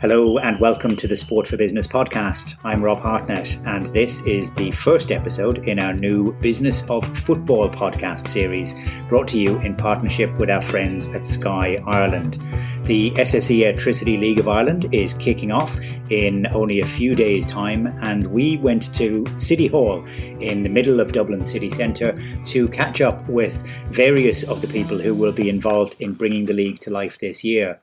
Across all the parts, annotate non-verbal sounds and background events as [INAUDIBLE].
Hello and welcome to the Sport for Business podcast. I'm Rob Hartnett, and this is the first episode in our new Business of Football podcast series, brought to you in partnership with our friends at Sky Ireland. The SSE Airtricity League of Ireland is kicking off in only a few days' time, and we went to City Hall in the middle of Dublin city centre to catch up with various of the people who will be involved in bringing the league to life this year.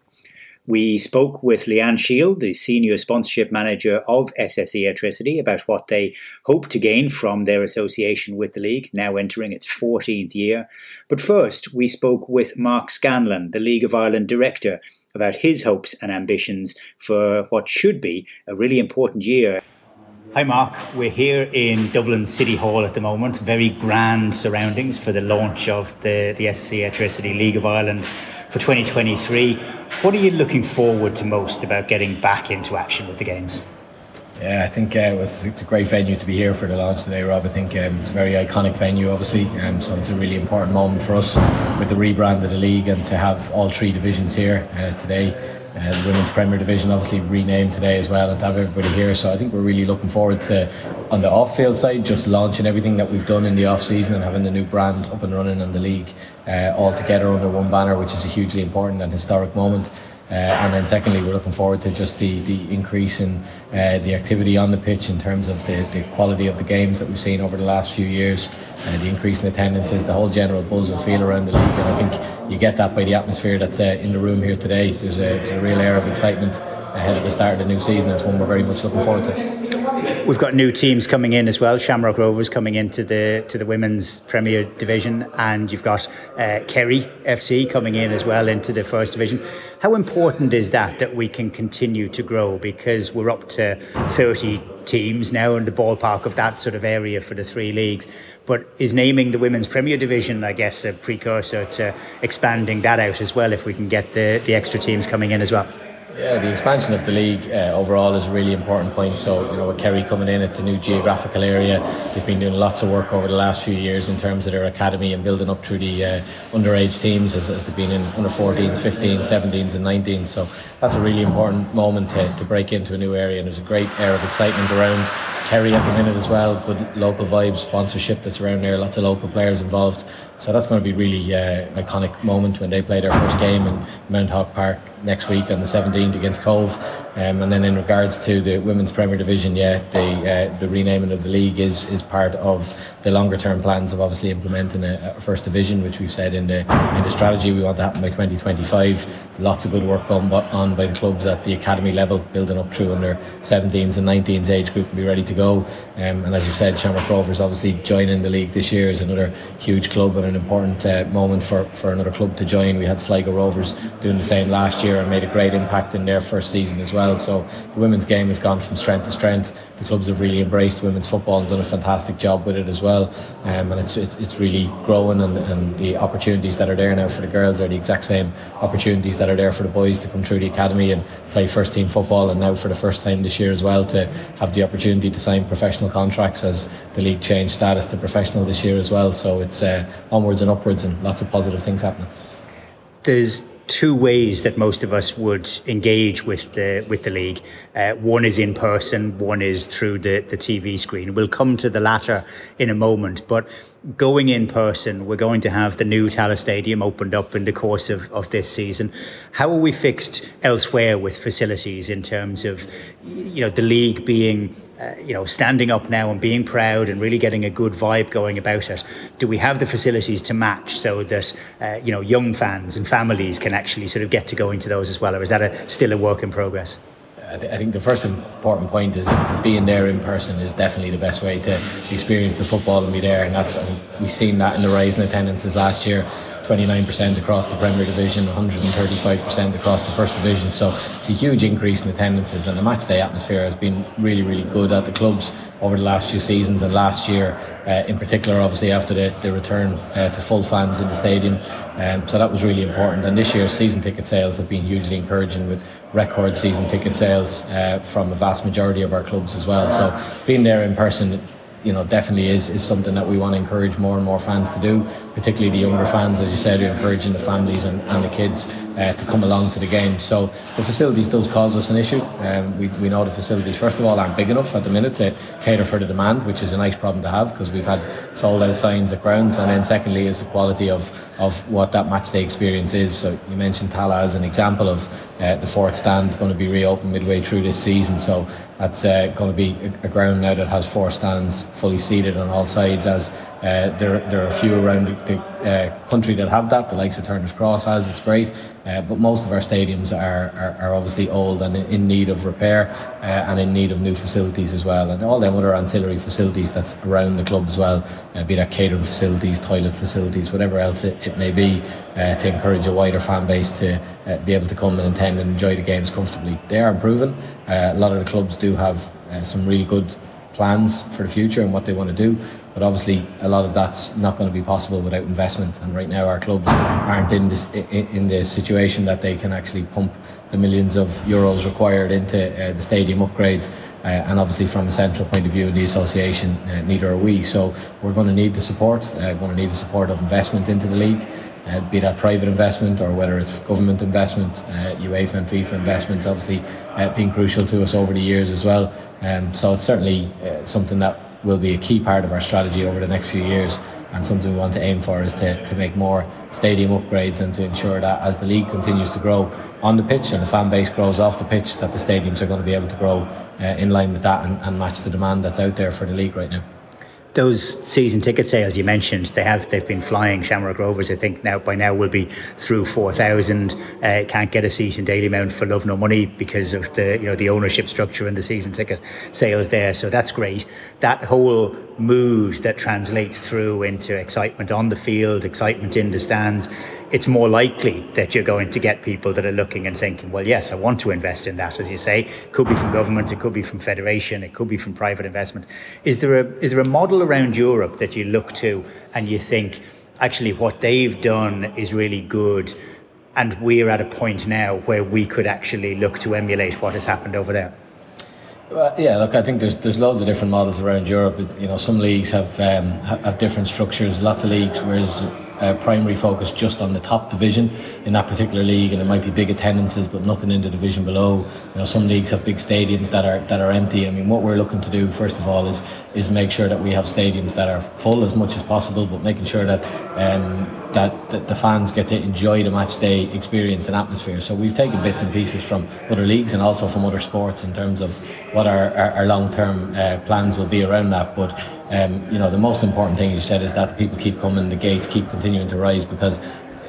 We spoke with Leanne Sheill, the Senior Sponsorship Manager of SSE Airtricity, about what they hope to gain from their association with the league, now entering its 14th year. But first, we spoke with Mark Scanlon, the League of Ireland Director, about his hopes and ambitions for what should be a really important year. Hi, Mark. We're here in Dublin City Hall at the moment. Very grand surroundings for the launch of the, the SSE Airtricity League of Ireland for 2023. What are you looking forward to most about getting back into action with the games? Yeah, I think uh, it was, it's a great venue to be here for the launch today, Rob. I think um, it's a very iconic venue, obviously, um, so it's a really important moment for us with the rebrand of the league and to have all three divisions here uh, today. Uh, the Women's Premier Division obviously renamed today as well and to have everybody here. So I think we're really looking forward to, on the off field side, just launching everything that we've done in the off season and having the new brand up and running in the league uh, all together under one banner, which is a hugely important and historic moment. Uh, and then secondly, we're looking forward to just the, the increase in uh, the activity on the pitch in terms of the, the quality of the games that we've seen over the last few years, uh, the increase in attendances, the whole general buzz and feel around the league. And I think you get that by the atmosphere that's uh, in the room here today. There's a, there's a real air of excitement ahead of the start of the new season. That's one we're very much looking forward to. We've got new teams coming in as well. Shamrock Rovers coming into the to the women's Premier Division, and you've got uh, Kerry FC coming in as well into the First Division. How important is that that we can continue to grow because we're up to 30 teams now in the ballpark of that sort of area for the three leagues? But is naming the women's Premier Division, I guess, a precursor to expanding that out as well if we can get the, the extra teams coming in as well? Yeah, the expansion of the league uh, overall is a really important point. So, you know, with Kerry coming in, it's a new geographical area. They've been doing lots of work over the last few years in terms of their academy and building up through the uh, underage teams as, as, they've been in under 14s, 15s, 17s, and 19s. So, that's a really important moment to, to break into a new area. And there's a great air of excitement around Kerry at the minute as well. Good local vibes, sponsorship that's around there, lots of local players involved. So that's going to be really uh, iconic moment when they play their first game in Mount Park next week on the 17th against Cobh. Um, and then in regards to the women's Premier Division, yeah, the uh, the renaming of the league is is part of the longer term plans of obviously implementing a, a, first division, which we've said in the in the strategy we want to happen by 2025. Lots of good work on, on by the clubs at the academy level, building up through under 17s and 19s age group and be ready to go. Um, and as you said, Shamrock Rovers obviously joining the league this year is another huge club and an important uh, moment for, for another club to join. We had Sligo Rovers doing the same last year and made a great impact in their first season as well. So the women's game has gone from strength to strength. The clubs have really embraced women's football and done a fantastic job with it as well. Um, and it's, it's, it's really growing, and, and the opportunities that are there now for the girls are the exact same opportunities that are there for the boys to come through the academy and play first team football. And now for the first time this year as well to have the opportunity to sign professional contracts as the league changed status to professional this year as well. So it's uh, onwards and upwards and lots of positive things happening. There's two ways that most of us would engage with the with the league. Uh, one is in person, one is through the, the TV screen. We'll come to the latter in a moment, but going in person, we're going to have the new Tallaght Stadium opened up in the course of, of this season. How are we fixed elsewhere with facilities in terms of, you know, the league being, uh, you know, standing up now and being proud and really getting a good vibe going about it? Do we have the facilities to match so that, uh, you know, young fans and families can actually sort of get to go into those as well, or is that a, still a work in progress? I, th- I, think the first important point is being there in person is definitely the best way to experience the football and be there. And that's we've seen that in the rise in attendances last year. 29% across the Premier Division, 135% across the First Division. So it's a huge increase in attendances, and the match day atmosphere has been really, really good at the clubs over the last few seasons. And last year, uh, in particular, obviously after the, the return uh, to full fans in the stadium, um, so that was really important. And this year's season ticket sales have been hugely encouraging with record season ticket sales uh, from a vast majority of our clubs as well. So being there in person you know definitely is is something that we want to encourage more and more fans to do, particularly the younger fans, as you said, encouraging the families and, and the kids uh, to come along to the game. So the facilities does cause us an issue. Um, we, we know the facilities, first of all, aren't big enough at the minute to cater for the demand, which is a nice problem to have because we've had sold out signs at grounds. And then secondly is the quality of, of what that match day experience is. So you mentioned Tallaght as an example of uh, the fourth stand going to be reopened midway through this season. So that's uh, going to be a, a, ground now that has four stands fully seated on all sides as uh, there, there are a few around the uh, country that have that. The likes of Turner's Cross has, it's great. Uh, but most of our stadiums are, are, are obviously old and in need of repair uh, and in need of new facilities as well. And all them other ancillary facilities that's around the club as well, uh, be that catering facilities, toilet facilities, whatever else it, it may be, to encourage a wider fan base to be able to come and attend and enjoy the games comfortably. They are improving. a lot of the clubs do have some really good plans for the future and what they want to do. But obviously, a lot of that's not going to be possible without investment. And right now, our clubs aren't in this in the situation that they can actually pump the millions of euros required into uh, the stadium upgrades. Uh, and obviously, from a central point of view the association, uh, neither are we. So we're going to need the support. Uh, we're going to need the support of investment into the league uh, be that private investment or whether it's government investment, uh, UEFA and FIFA investments, obviously uh, being crucial to us over the years as well. Um, so it's certainly uh, something that will be a key part of our strategy over the next few years. And something we want to aim for is to, to make more stadium upgrades and to ensure that as the league continues to grow on the pitch and the fan base grows off the pitch, that the stadiums are going to be able to grow uh, in line with that and, and match the demand that's out there for the league right now those season ticket sales you mentioned, they have they've been flying. Shamrock Rovers, I think now by now will be through four thousand. Uh, can't get a seat in Dalymount for love nor money because of the you know the ownership structure and the season ticket sales there. So that's great. That whole mood that translates through into excitement on the field, excitement in the stands it's more likely that you're going to get people that are looking and thinking, well, yes, I want to invest in that. As you say, it could be from government, it could be from federation, it could be from private investment. Is there a is there a model around Europe that you look to and you think, actually, what they've done is really good, and we're at a point now where we could actually look to emulate what has happened over there? Well, yeah, look, I think there's there's loads of different models around Europe. You know, some leagues have um, have different structures. Lots of leagues, whereas uh, primary focus just on the top division in that particular league, and it might be big attendances, but nothing in the division below. You know, some leagues have big stadiums that are that are empty. I mean, what we're looking to do first of all is is make sure that we have stadiums that are full as much as possible, but making sure that um, that, that the fans get to enjoy the match day experience and atmosphere. So we've taken bits and pieces from other leagues and also from other sports in terms of what our, our, our long term uh, plans will be around that. But um, you know, the most important thing you said is that people keep coming, the gates keep continuing to rise because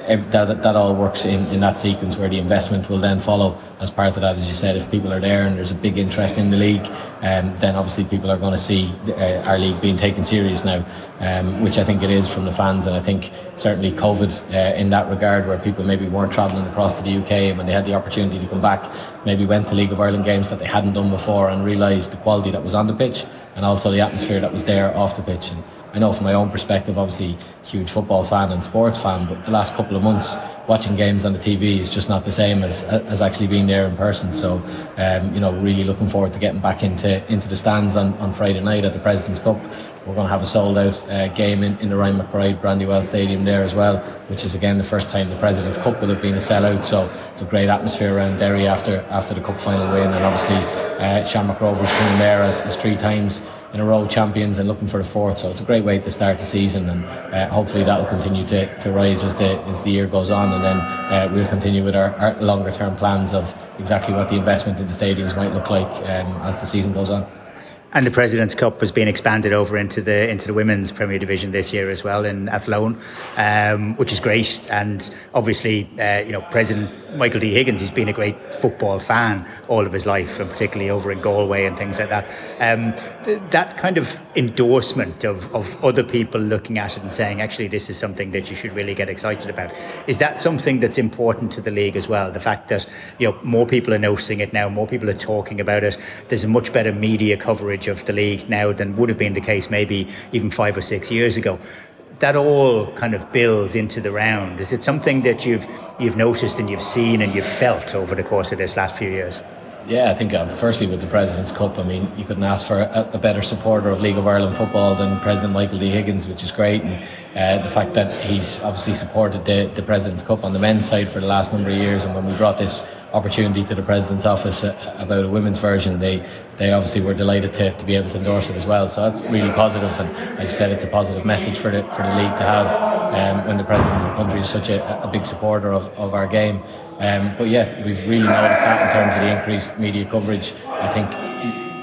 that, that all works in, in that sequence where the investment will then follow as part of that. As you said, if people are there and there's a big interest in the league, um, then obviously people are going to see uh, our league being taken serious now, um, which I think it is from the fans. And I think certainly COVID uh, in that regard, where people maybe weren't travelling across to the UK and when they had the opportunity to come back, maybe went to League of Ireland games that they hadn't done before and realised the quality that was on the pitch and also the atmosphere that was there off the pitch. And I know from my own perspective, obviously, huge football fan and sports fan, but the last couple of months watching games on the TV is just not the same as as actually being there in person. So, um, you know, really looking forward to getting back into into the stands on, on Friday night at the President's Cup. We're going to have a sold out uh, game in, in the Ryan McBride Brandywell Stadium there as well, which is again the first time the President's Cup will have been a sellout. So it's a great atmosphere around Derry after after the cup final win, and obviously uh, Shamrock Rovers coming there as, as three times in a row champions and looking for the fourth. So it's a great way to start the season, and uh, hopefully that will continue to, to rise as the as the year goes on, and then uh, we'll continue with our, our longer term plans of exactly what the investment in the stadiums might look like um, as the season goes on. And the President's Cup has been expanded over into the into the women's Premier Division this year as well in Athlone, um, which is great. And obviously, uh, you know, President Michael D Higgins, he's been a great football fan all of his life, and particularly over in Galway and things like that. Um, th- that kind of endorsement of of other people looking at it and saying, actually, this is something that you should really get excited about. Is that something that's important to the league as well? The fact that you know more people are noticing it now, more people are talking about it. There's a much better media coverage of the league now than would have been the case maybe even five or six years ago. That all kind of builds into the round. Is it something that you've you've noticed and you've seen and you've felt over the course of this last few years? Yeah, I think uh, firstly with the President's Cup, I mean, you couldn't ask for a, a, better supporter of League of Ireland football than President Michael D. Higgins, which is great. And uh, the fact that he's obviously supported the, the President's Cup on the men's side for the last number of years, and when we brought this opportunity to the President's office uh, about a women's version, they they obviously were delighted to, to be able to endorse it as well. So that's really positive, and I said, it's a positive message for the for the league to have um, when the president of the country is such a, a big supporter of, of our game. Um, but yeah, we've really noticed that in terms of the increased media coverage. I think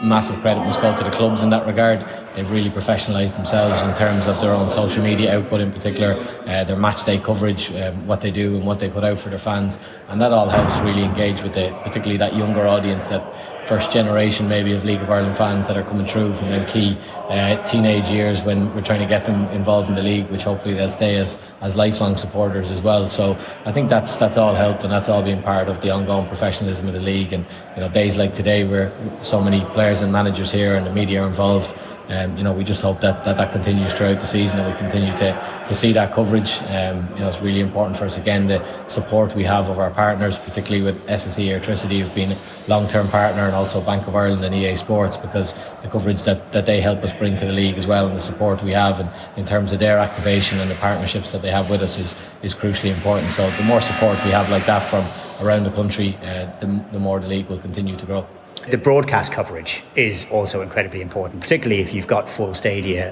massive credit must go to the clubs in that regard. They've really professionalised themselves in terms of their own social media output, in particular, uh, their match day coverage, um, what they do and what they put out for their fans, and that all helps really engage with the, particularly that younger audience, that first generation maybe of League of Ireland fans that are coming through from their key uh, teenage years when we're trying to get them involved in the league, which hopefully they'll stay as, as lifelong supporters as well. So I think that's that's all helped, and that's all been part of the ongoing professionalism of the league. And you know, days like today, where so many players and managers here and the media are involved um, you know, we just hope that, that that continues throughout the season and we continue to, to see that coverage. Um, you know, it's really important for us. Again, the support we have of our partners, particularly with SSE Airtricity, who've been a long-term partner, and also Bank of Ireland and EA Sports, because the coverage that, that they help us bring to the league as well, and the support we have, and in terms of their activation and the partnerships that they have with us, is is crucially important. So the more support we have like that from around the country, uh, the, the more the league will continue to grow. The broadcast coverage is also incredibly important, particularly if you've got full stadia.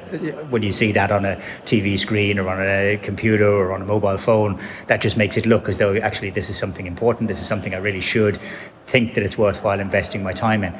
When you see that on a TV screen or on a computer or on a mobile phone, that just makes it look as though actually this is something important. This is something I really should think that it's worthwhile investing my time in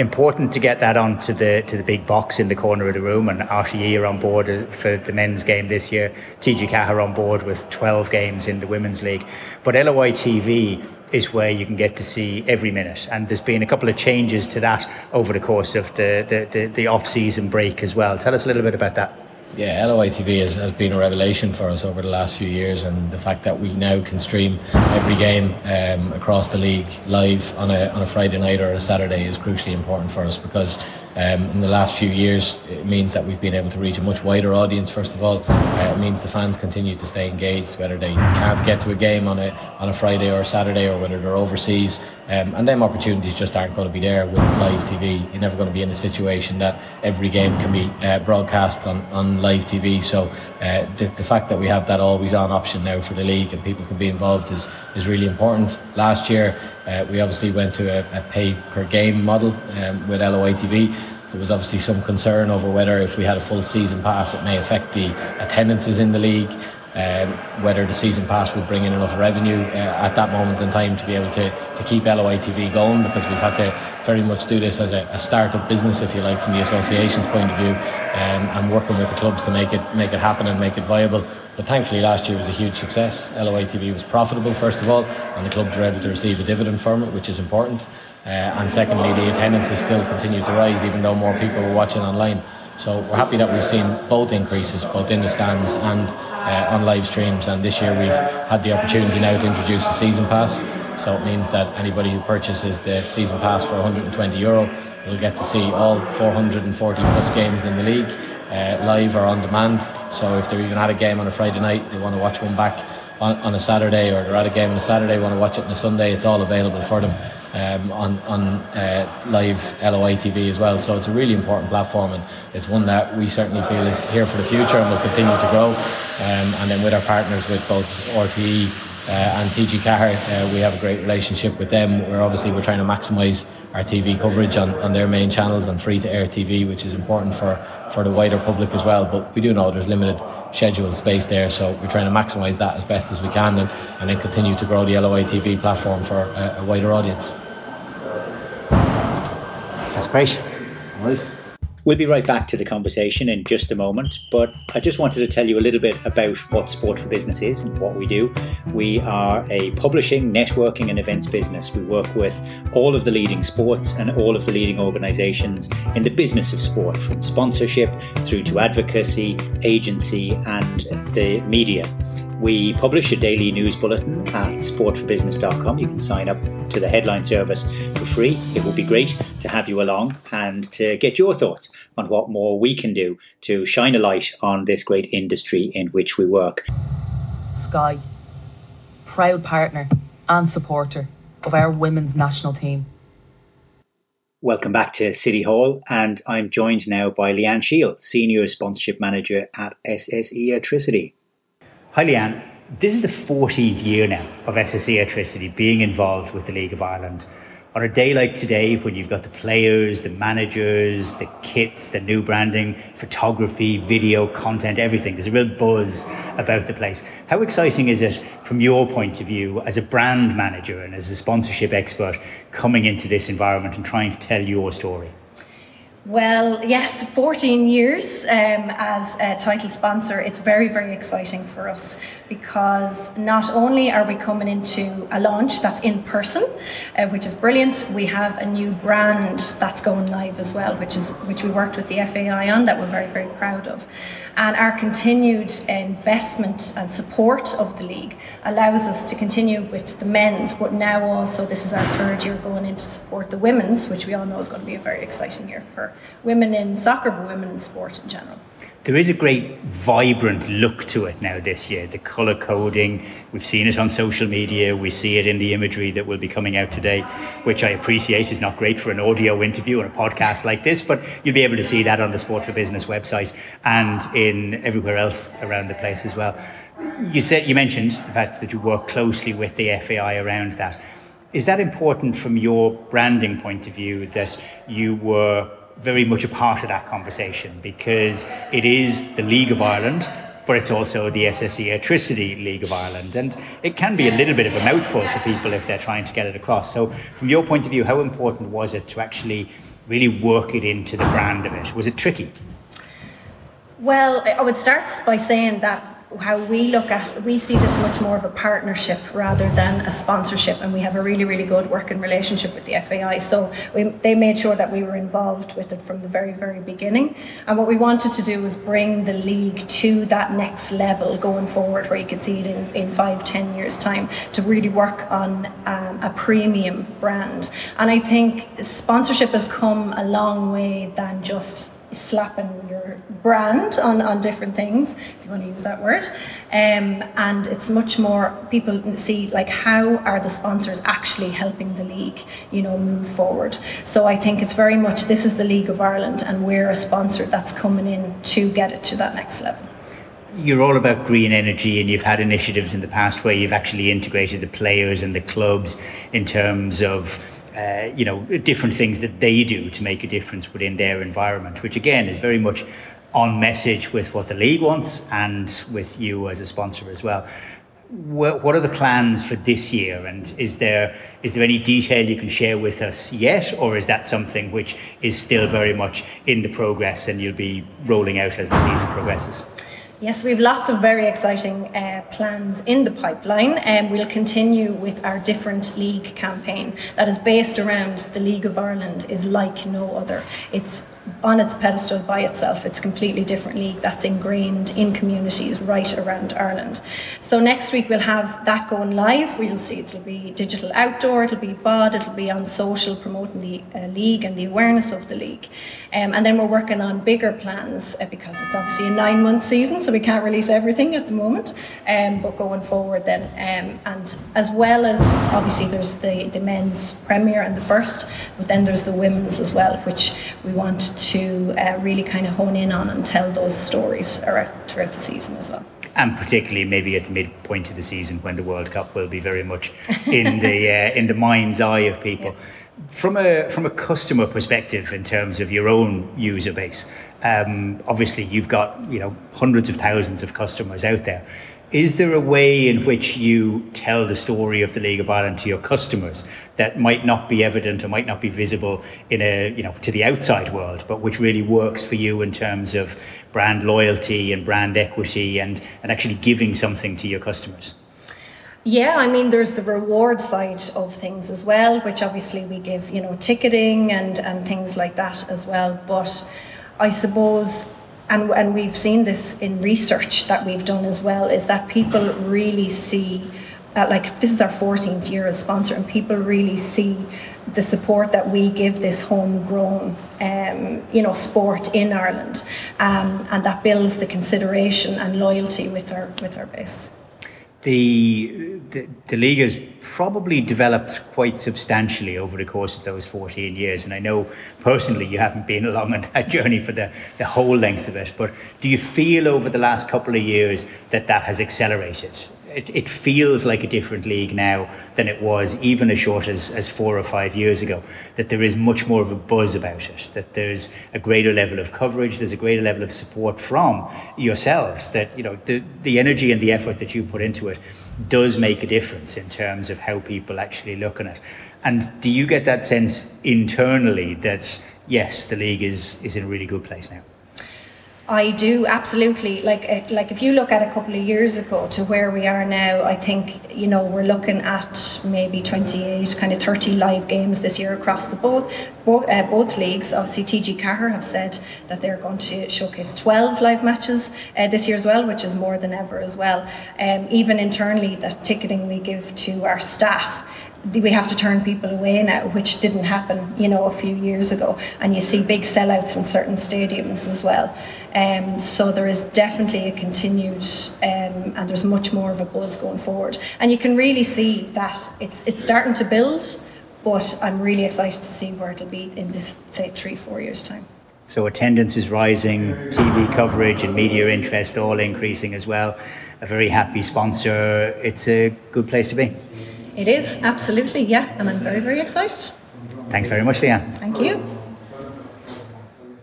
important to get that onto the to the big box in the corner of the room. And RTE are on board for the men's game this year. TG are on board with 12 games in the women's league. But LOI TV is where you can get to see every minute. And there's been a couple of changes to that over the course of the the, the, the off season break as well. Tell us a little bit about that. Yeah, LOI TV has, has been a revelation for us over the last few years, and the fact that we now can stream every game um, across the league live on a, on a Friday night or a Saturday is crucially important for us because um, in the last few years, it means that we've been able to reach a much wider audience. First of all, uh, it means the fans continue to stay engaged, whether they can't get to a game on a on a Friday or a Saturday, or whether they're overseas. Um, and them opportunities just aren't going to be there with live TV. You're never going to be in a situation that every game can be uh, broadcast on, on live TV. So uh, the, the fact that we have that always on option now for the league and people can be involved is is really important. Last year, uh, we obviously went to a, a pay per game model um, with LOI TV there was obviously some concern over whether if we had a full season pass it may affect the attendances in the league um, whether the season pass would bring in enough revenue uh, at that moment in time to be able to, to keep LOI TV going because we've had to very much do this as a, a start-up business if you like from the association's point of view um, and working with the clubs to make it make it happen and make it viable. But thankfully last year was a huge success. LOI TV was profitable first of all and the clubs were able to receive a dividend from it which is important uh, and secondly the attendances still continued to rise even though more people were watching online so we're happy that we've seen both increases, both in the stands and uh, on live streams. And this year we've had the opportunity now to introduce a season pass. So it means that anybody who purchases the season pass for 120 euro will get to see all 440 plus games in the league uh, live or on demand. So if they're even at a game on a Friday night, they want to watch one back on, on a Saturday, or they're at a game on a Saturday, want to watch it on a Sunday, it's all available for them um, on on uh, live LOI TV as well. So it's a really important platform, and it's one that we certainly feel is here for the future and will continue to grow. Um, and then with our partners with both RTE uh, and TG Ceathair, uh, we have a great relationship with them. We're obviously we're trying to maximise our TV coverage on, on their main channels and free to air TV, which is important for, for the wider public as well. But we do know there's limited schedule space there, so we're trying to maximise that as best as we can and, and then continue to grow the LOI TV platform for a, a wider audience. That's great. Nice. We'll be right back to the conversation in just a moment, but I just wanted to tell you a little bit about what Sport for Business is and what we do. We are a publishing, networking, and events business. We work with all of the leading sports and all of the leading organizations in the business of sport, from sponsorship through to advocacy, agency, and the media. We publish a daily news bulletin at sportforbusiness.com. You can sign up to the headline service for free. It would be great to have you along and to get your thoughts on what more we can do to shine a light on this great industry in which we work. Sky, proud partner and supporter of our women's national team. Welcome back to City Hall, and I'm joined now by Leanne Sheill, Senior Sponsorship Manager at SSE Airtricity. Hi, Leanne. This is the 14th year now of SSE Airtricity being involved with the League of Ireland on a day like today when you've got the players, the managers, the kits, the new branding, photography, video, content, everything, there's a real buzz about the place. How exciting is it from your point of view as a brand manager and as a sponsorship expert coming into this environment and trying to tell your story? Well, yes, 14 years um, as a title sponsor. It's very, very exciting for us because not only are we coming into a launch that's in person, uh, which is brilliant, we have a new brand that's going live as well, which is which we worked with the FAI on that we're very, very proud of. And our continued investment and support of the league allows us to continue with the men's, but now also this is our third year going in to support the women's, which we all know is going to be a very exciting year for women in soccer, but women in sport in general there is a great vibrant look to it now this year. The colour coding, we've seen it on social media, we see it in the imagery that will be coming out today, which I appreciate is not great for an audio interview on a podcast like this, but you'll be able to see that on the Sport for Business website and in everywhere else around the place as well. You said you mentioned the fact that you work closely with the FAI around that. Is that important from your branding point of view that you were very much a part of that conversation because it is the League of Ireland, but it's also the SSE Airtricity League of Ireland. And it can be a little bit of a mouthful for people if they're trying to get it across. So, from your point of view, how important was it to actually really work it into the brand of it? Was it tricky? Well, I would start by saying that how we look at we see this much more of a partnership rather than a sponsorship and we have a really really good working relationship with the FAI so we, they made sure that we were involved with it from the very very beginning. And what we wanted to do was bring the league to that next level going forward where you can see it in, in five ten years time to really work on um, a premium brand. And I think sponsorship has come a long way than just slapping your brand on, on different things, if you want to use that word. Um, and it's much more people see like how are the sponsors actually helping the league, you know, move forward. So I think it's very much this is the League of Ireland and we're a sponsor that's coming in to get it to that next level you're all about green energy and you've had initiatives in the past where you've actually integrated the players and the clubs in terms of uh, you know, different things that they do to make a difference within their environment, which again is very much on message with what the league wants and with you as a sponsor as well. What are the plans for this year, and is there is there any detail you can share with us yet, or is that something which is still very much in the progress and you'll be rolling out as the season progresses? Yes, we have lots of very exciting uh, plans in the pipeline, and um, we'll continue with our different league campaign that is based around the League of Ireland is like no other. It's on its pedestal by itself. It's completely different league that's ingrained in communities right around Ireland. So next week we'll have that going live. We'll see it'll be digital outdoor, it'll be VOD, it'll be on social promoting the uh, league and the awareness of the league. Um, and then we're working on bigger plans uh, because it's obviously a nine month season, so we can't release everything at the moment. Um, but going forward then, um, and as well as obviously there's the, the men's premier and the first, but then there's the women's as well, which we want to uh, really kind of hone in on and tell those stories throughout the season as well and particularly maybe at the midpoint of the season when the World Cup will be very much [LAUGHS] in the uh, in the mind's eye of people. Yeah. From a from a customer perspective, in terms of your own user base, um, obviously you've got you know hundreds of thousands of customers out there. Is there a way in which you tell the story of the League of Ireland to your customers that might not be evident or might not be visible in a you know to the outside world, but which really works for you in terms of brand loyalty and brand equity and, and actually giving something to your customers? Yeah, I mean, there's the reward side of things as well, which obviously we give, you know, ticketing and, and things like that as well. But I suppose and, and we've seen this in research that we've done as well, is that people really see that like this is our 14th year as sponsor and people really see the support that we give this homegrown um, you know sport in Ireland um, and that builds the consideration and loyalty with our with our base The, the, the league has probably developed quite substantially over the course of those 14 years. And I know personally you haven't been [LAUGHS] along on that journey for the, the whole length of it. But do you feel over the last couple of years that that has accelerated? It, it, feels like a different league now than it was even as short as, as four or five years ago. That there is much more of a buzz about it, that there's a greater level of coverage, there's a greater level of support from yourselves, that you know the, the energy and the effort that you put into it does make a difference in terms of how people actually look at it. And do you get that sense internally that yes, the league is, is in a really good place now? I do absolutely like uh, like if you look at a couple of years ago to where we are now, I think you know we're looking at maybe 28, kind of 30 live games this year across the both both, uh, both leagues. Obviously, TG Ceathair have said that they're going to showcase 12 live matches uh, this year as well, which is more than ever as well. Um, even internally, the ticketing we give to our staff we have to turn people away now, which didn't happen, you know, a few years ago. And you see big sellouts in certain stadiums as well. Um, so there is definitely a continued, um, and there's much more of a buzz going forward. And you can really see that it's it's starting to build, but I'm really excited to see where it'll be in this, say, three, four years' time. So attendance is rising, TV coverage and media interest all increasing as well. A very happy sponsor. It's a good place to be. It is, absolutely, yeah. And I'm very, very excited. Thanks very much, Leanne. Thank you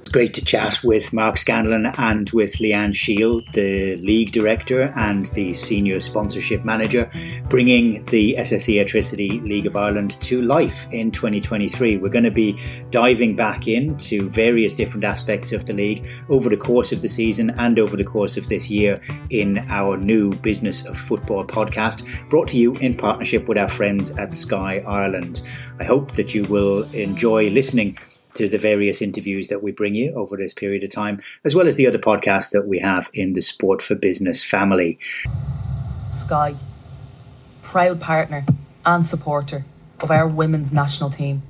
great to chat with Mark Scanlon and with Leanne Sheill, the league director and the senior sponsorship manager, bringing the SSE Airtricity League of Ireland to life in 2023. We're going to be diving back into various different aspects of the league over the course of the season and over the course of this year in our new Business of Football podcast, brought to you in partnership with our friends at Sky Ireland. I hope that you will enjoy listening to the various interviews that we bring you over this period of time, as well as the other podcasts that we have in the Sport for Business family. Sky, proud partner and supporter of our women's national team.